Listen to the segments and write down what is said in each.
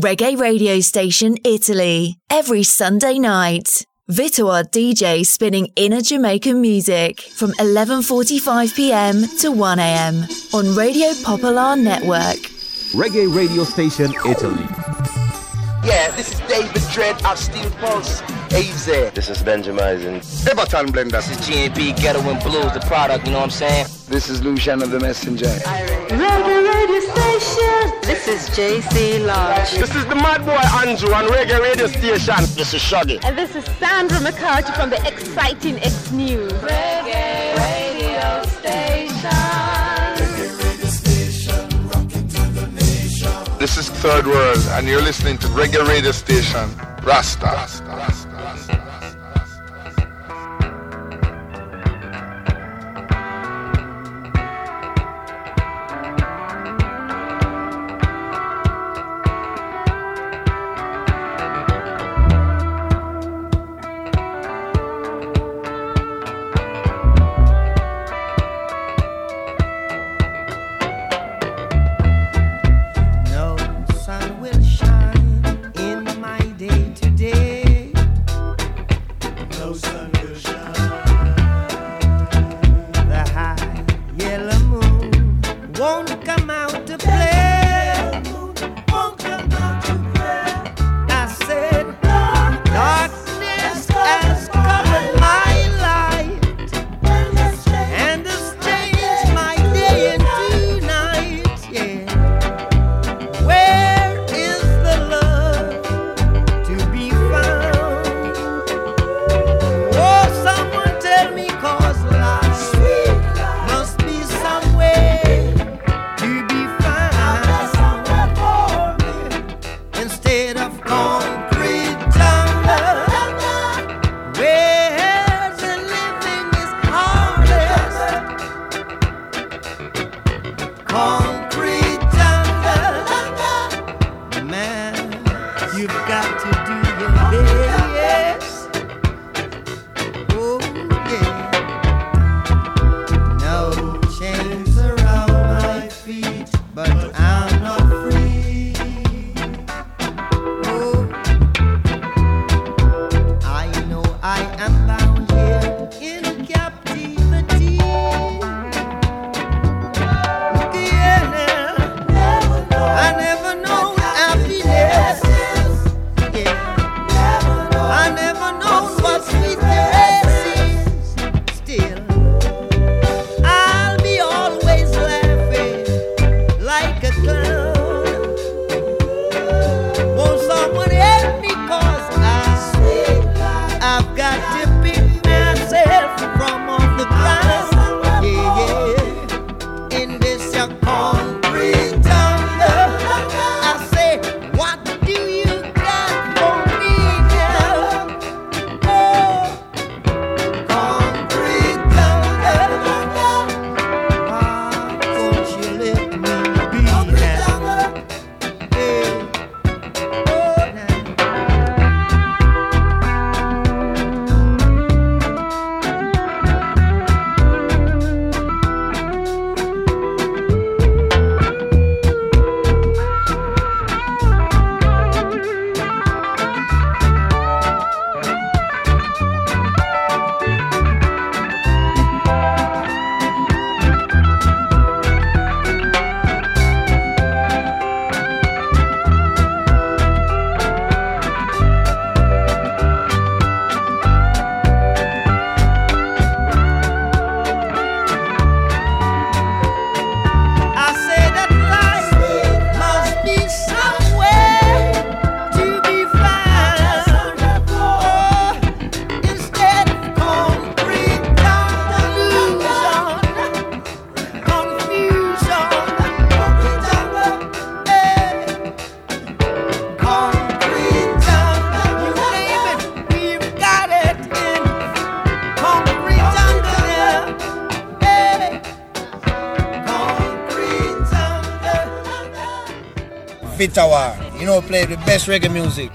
Reggae radio station Italy, every Sunday night. Vitoar DJ spinning inner Jamaican music from 11:45 p.m. to 1 a.m. on Radio Popolare Network. Reggae radio station Italy. Yeah, this is David Dread of Steel Pulse. AZ. This is Benjamin. Everton Blenders. This is GNP Ghetto and Blues, the product, you know what I'm saying? This is Luciano of the Messenger. Reggae radio station. This is JC Lodge. This is the Mad Boy Andrew on Reggae radio station. This is Shaggy. And this is Sandra McCarthy from the exciting X News. Reggae radio station. Reggae Radio Station Rocket Fundation. This is Third World, and you're listening to Reggae Radio Station, Rasta. Rasta. You know, play the best reggae music.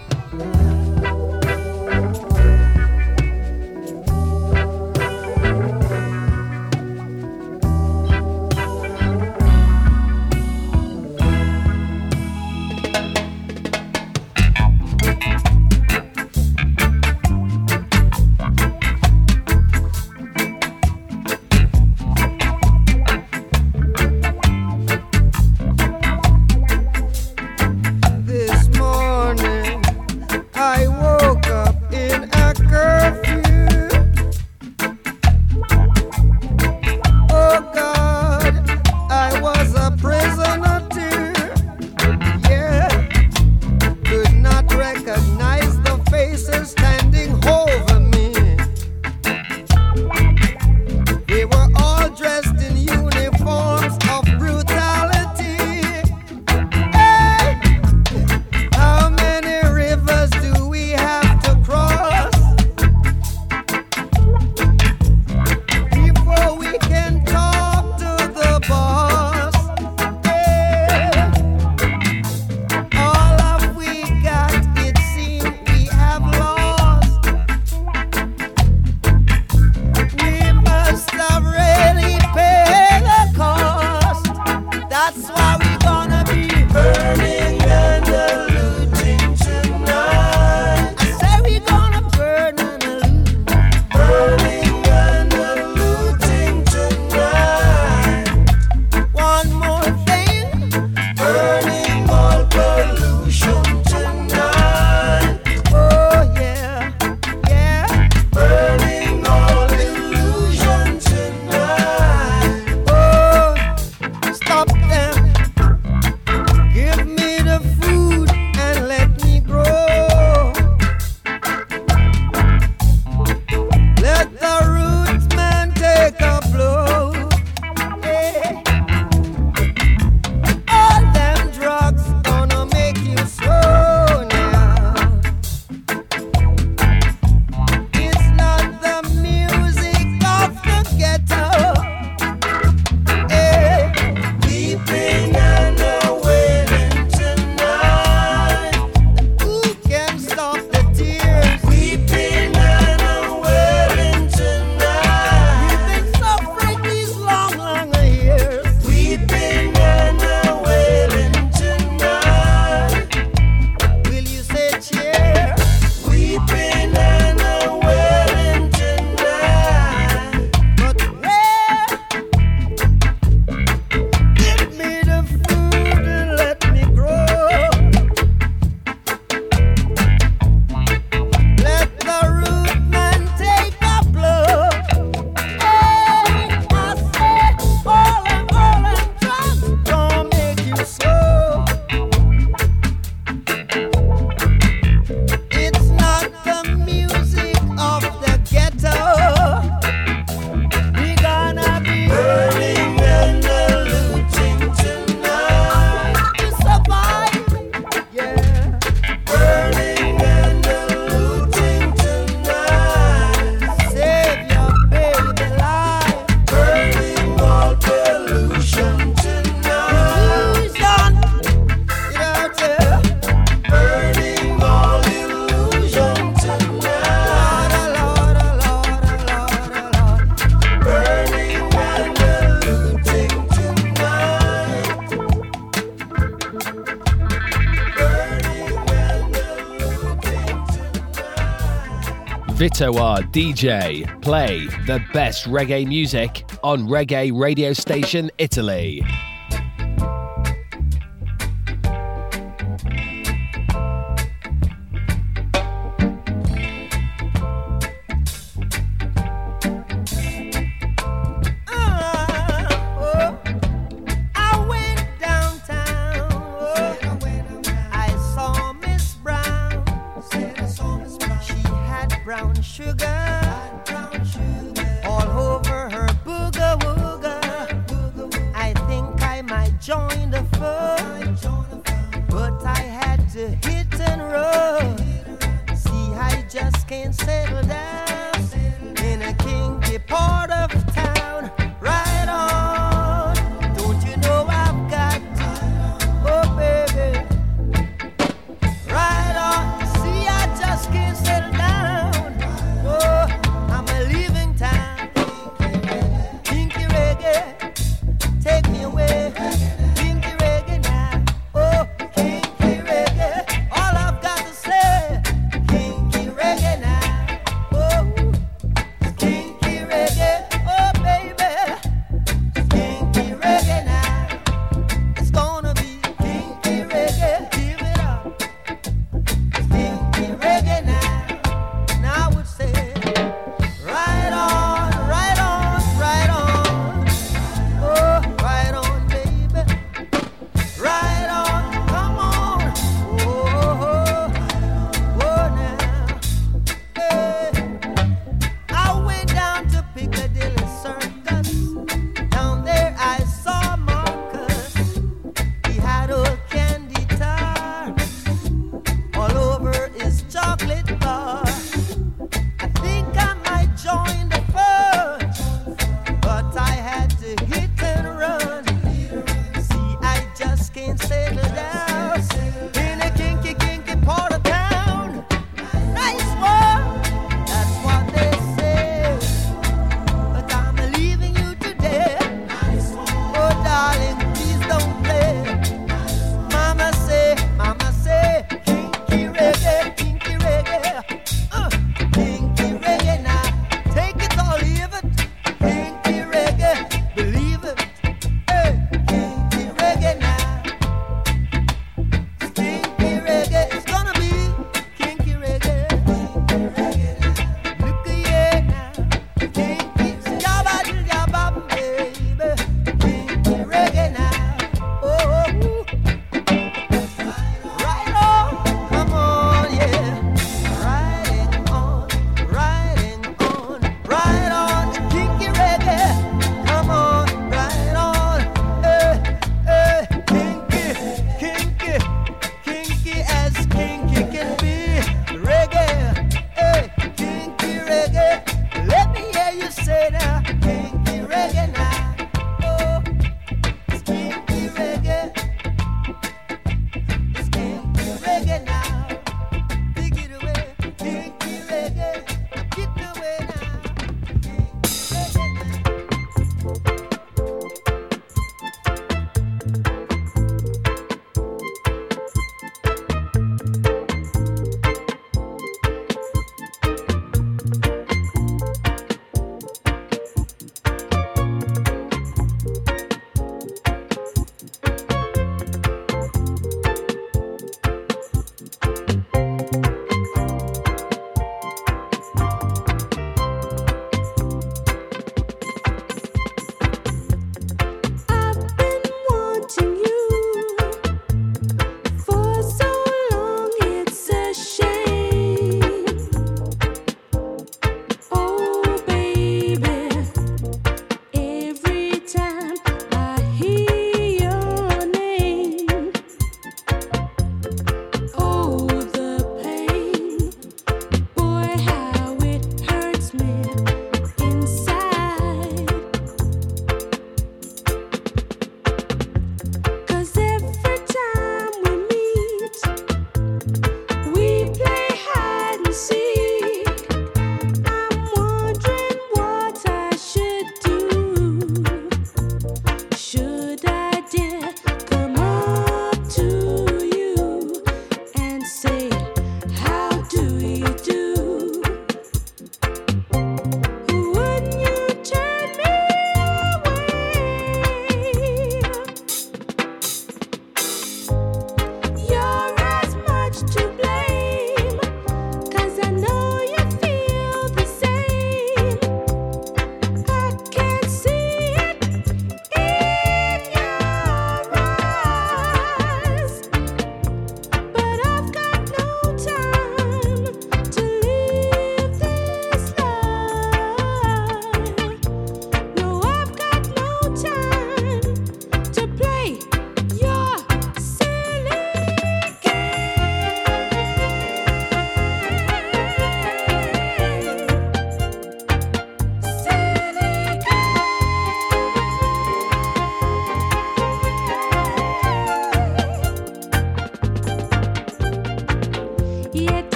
Vito R DJ. Play the best reggae music on Reggae Radio Station Italy.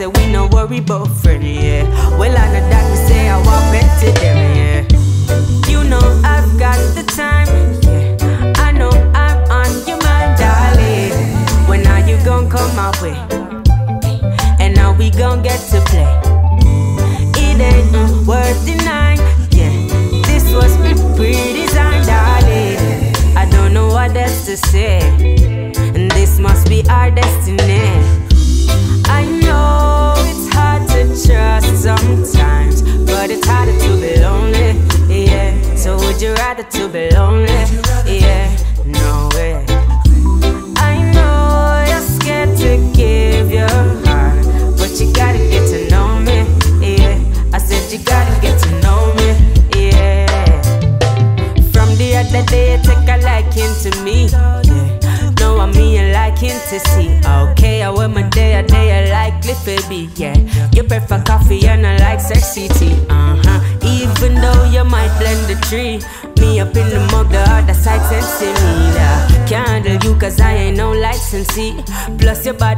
Say we no worry about friend,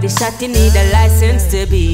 body shot, you need a license to be,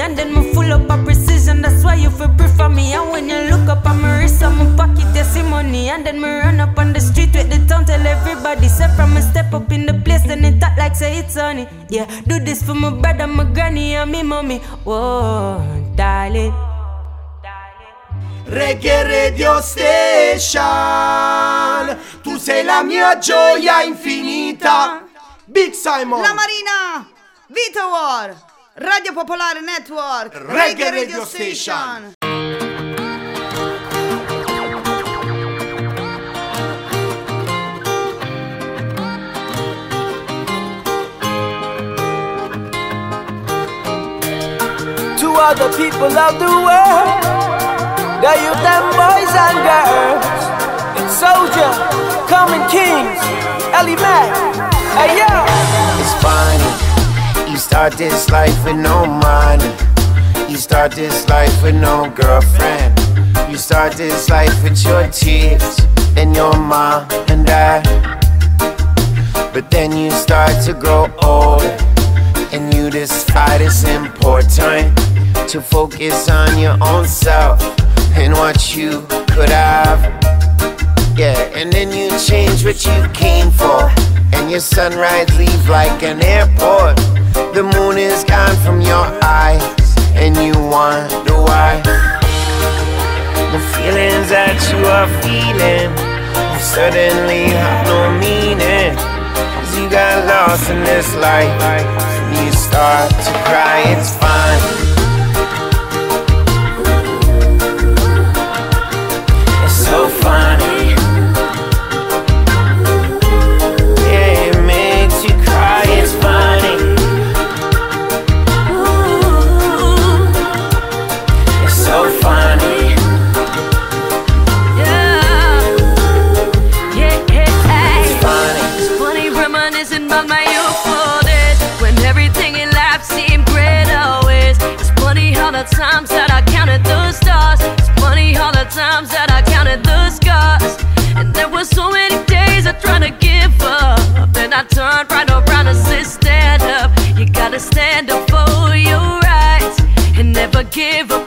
and then me full up a precision. That's why you feel prefer me. And when you look up at my wrist, I'm pocket, you see money, and then me run up on the street with the town, tell everybody. Say from me step up in the place, then it talk like say it's sunny. Yeah, do this for my brother, my granny, and me mommy. Whoa, darling. Reggae Radio Station Tu sei la mia gioia infinita Big Simon La Marina Vito War Radio Popolare Network Reggae Radio Station. To all the people of the world The youth and boys and girls It's SOJA, Common Kings, Eli Mac Hey yo It's funny. You start this life with no money. You start this life with no girlfriend. You start this life with your tears and your mom and dad. But then you start to grow older and you decide it's important to focus on your own self and what you could have. Yeah, and then you change what you came for. And your sunrise leave like an airport. The moon is gone from your eyes, and you wonder why. The feelings that you are feeling suddenly have no meaning. Cause you got lost in this life, you start to cry, it's fine. Times that I counted the scars. And there were so many days I tried to give up. Then I turned right around and said, Stand up. You gotta stand up for your rights and never give up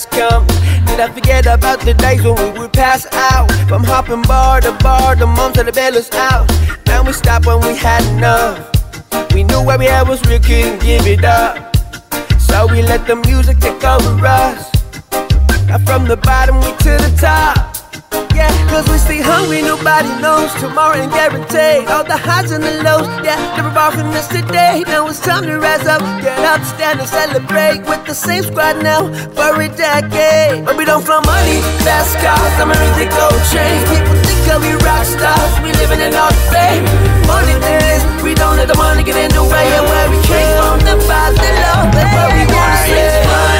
come. Did I forget about the days when we would pass out? From hopping bar to bar, the moms and the bellers out. Tomorrow and guaranteed. All the highs and the lows, yeah, never from this today. Now it's time to rise up, get up, stand and celebrate with the same squad now for a decade. But we don't flow money, fast cars, I'm the gold chain. People think we rock stars, we living in the fame. Money days, we don't let the money get in the way. And where we came from, the bottom, the low, that's what we wanna say.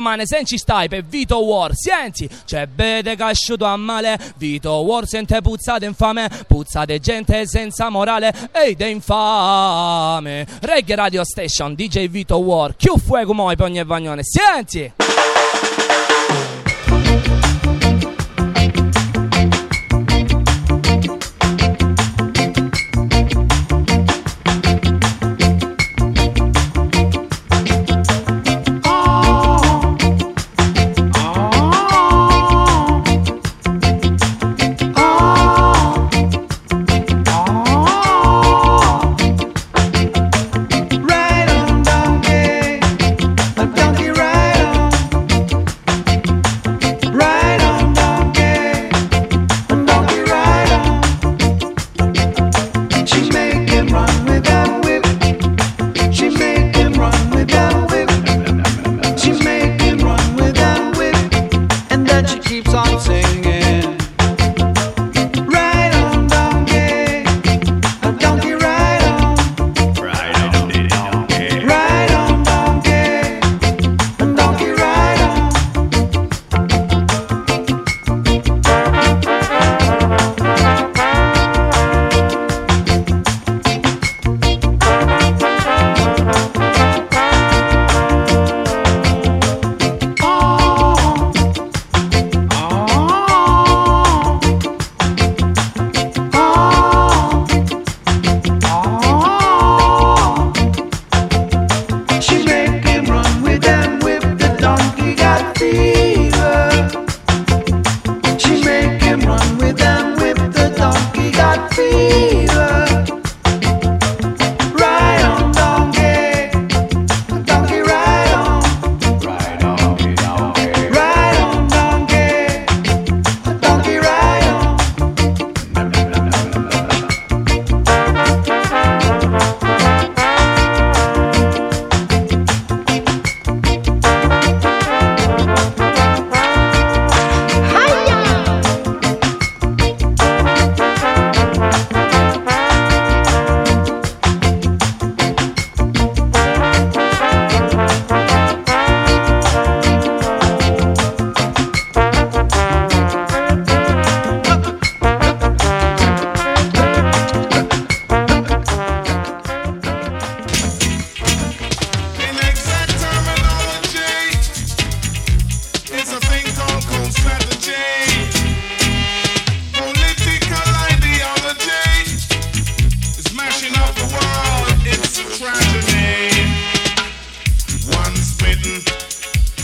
Domani. Se ci stai per Vito War senti c'è bede casciuto a male. Vito War sente puzzate infame. Puzzate gente senza morale ed è infame. Reggae Radio Station DJ Vito War. Chiù fuego moi per ogni vagnone senti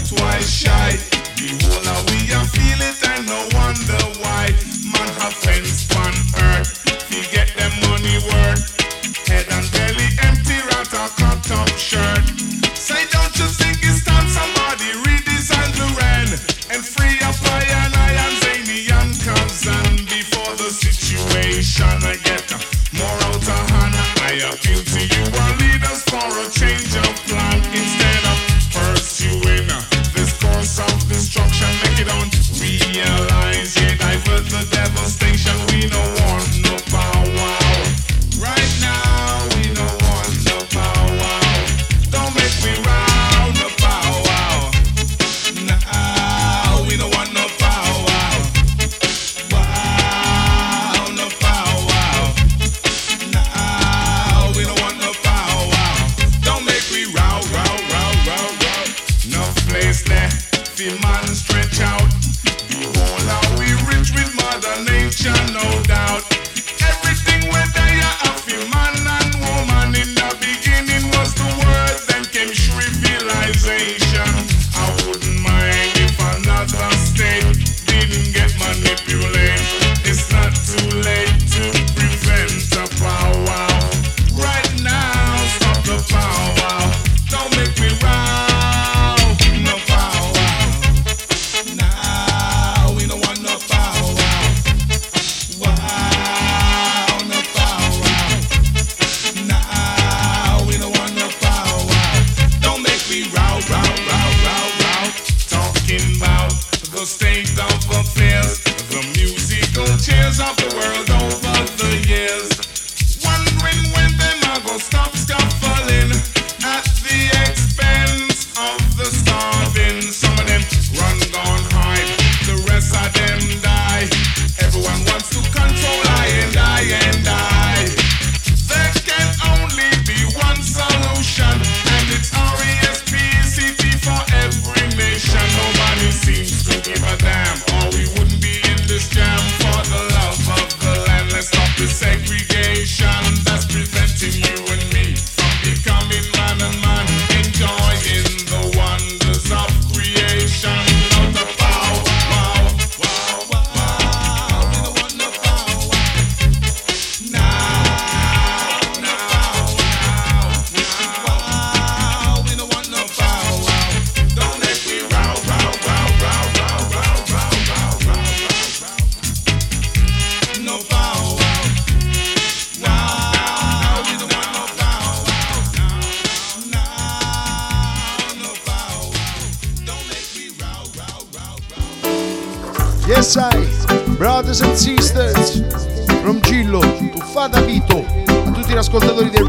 twice shy.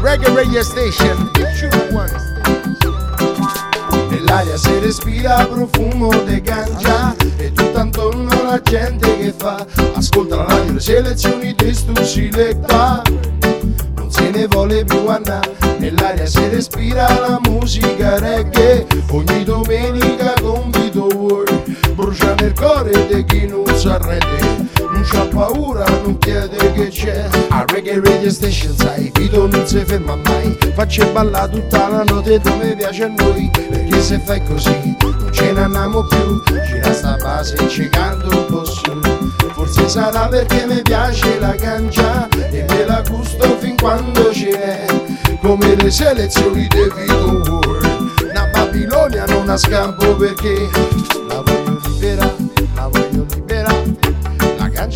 reggae radio station. Nell'aria si respira profumo di ganja e tutto intorno la gente che fa. Ascolta la radio, le selezioni di Stuciletta. Non se ne vuole più andare. Nell'aria si respira la musica reggae. Ogni domenica con facci ballare tutta la notte come piace a noi. Perché se fai così non ce ne andiamo più. Gira sta base ci canto un po' su. Forse sarà perché mi piace la cancia e me la gusto fin quando c'è come le selezioni di Vito World. Una Babilonia non ha scampo perché la voglio libera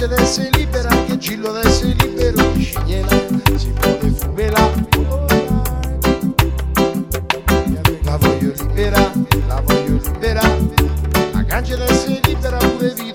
gente deve essere libera, anche Gillo deve essere libero, scegliela, si può fumerà. La voglio libera, la voglio libera, la cancia deve essere libera pure via.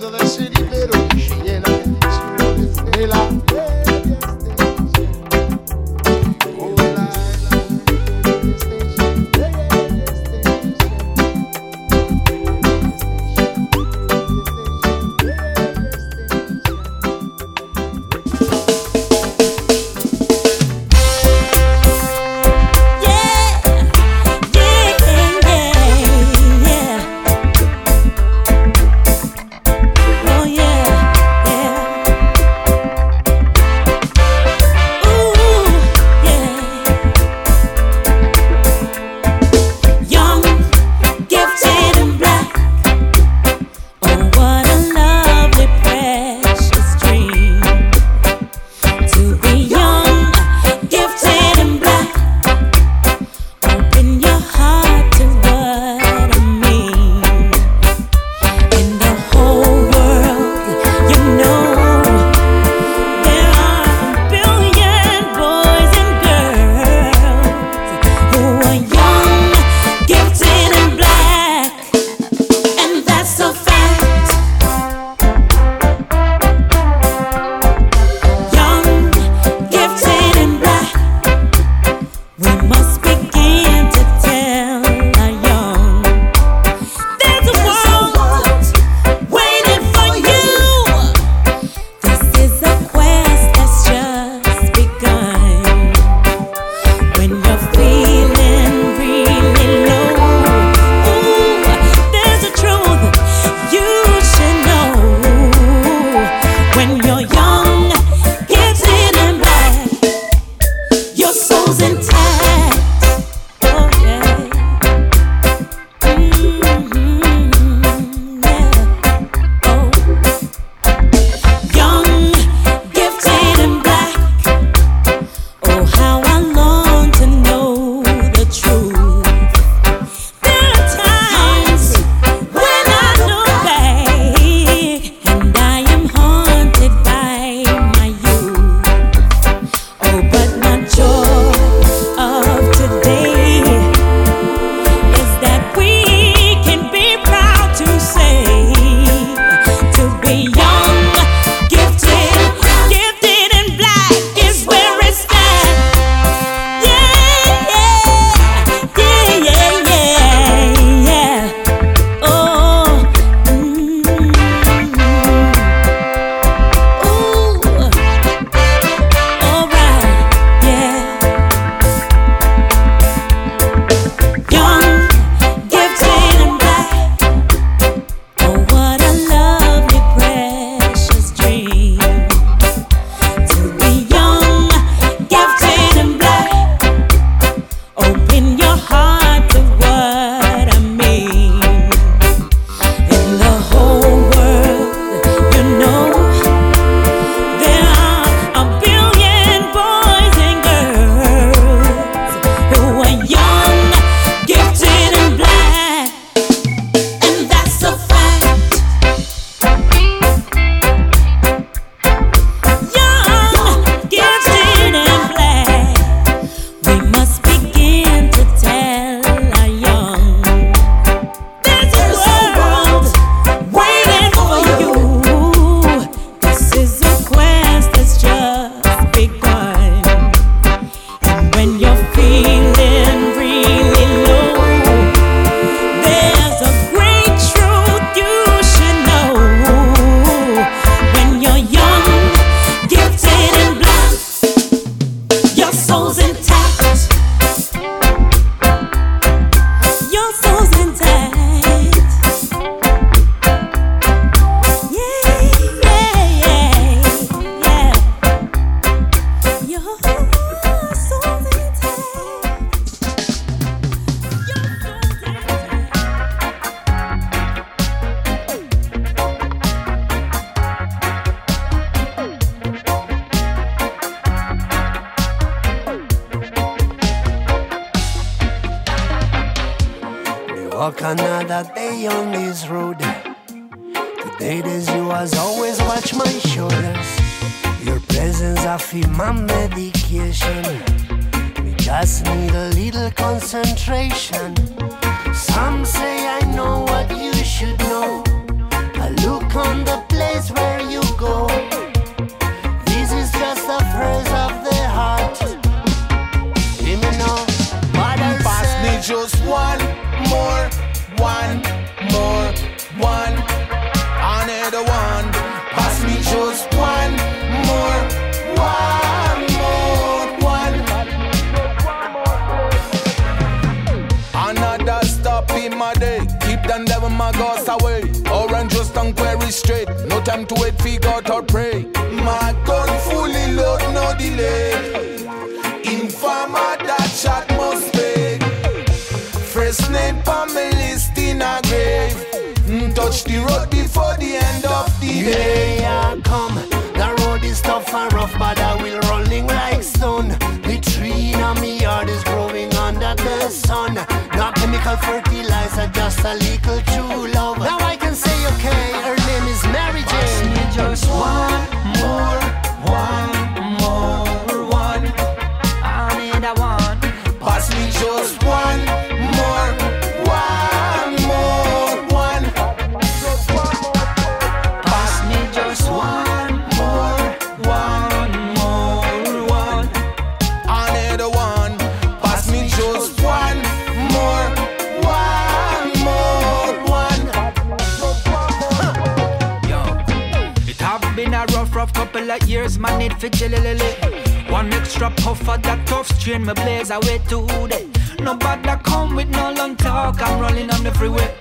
Need for. One extra puff of that tough strain, me blaze away today. Nobody come with no long talk. I'm rolling on the freeway.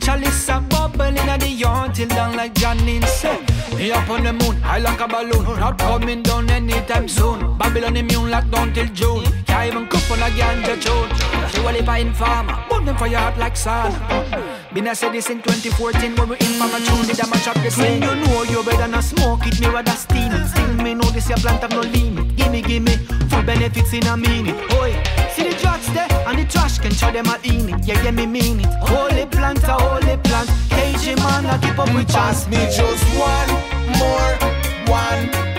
Chalice a bubbling at the yard till down like Johnny said. Me up on the moon, high like a balloon. Not coming down anytime soon. Babylon immune locked down till June. Can't even cook on a ganja tune. She will live in farmer, burn them for your heart like sun. Been I said this in 2014 when we in mama tune did I match up the scene. You know you better not smoke it, me rather steam it. Still me know this your plant have no limit. Gimme, gimme, full benefits in a minute. Oi, see the drugs there and the trash can show them at in it. Yeah, yeah, me mean it. Holy plant, a holy plant. KG man, I keep up with Pass chance. me just one more, one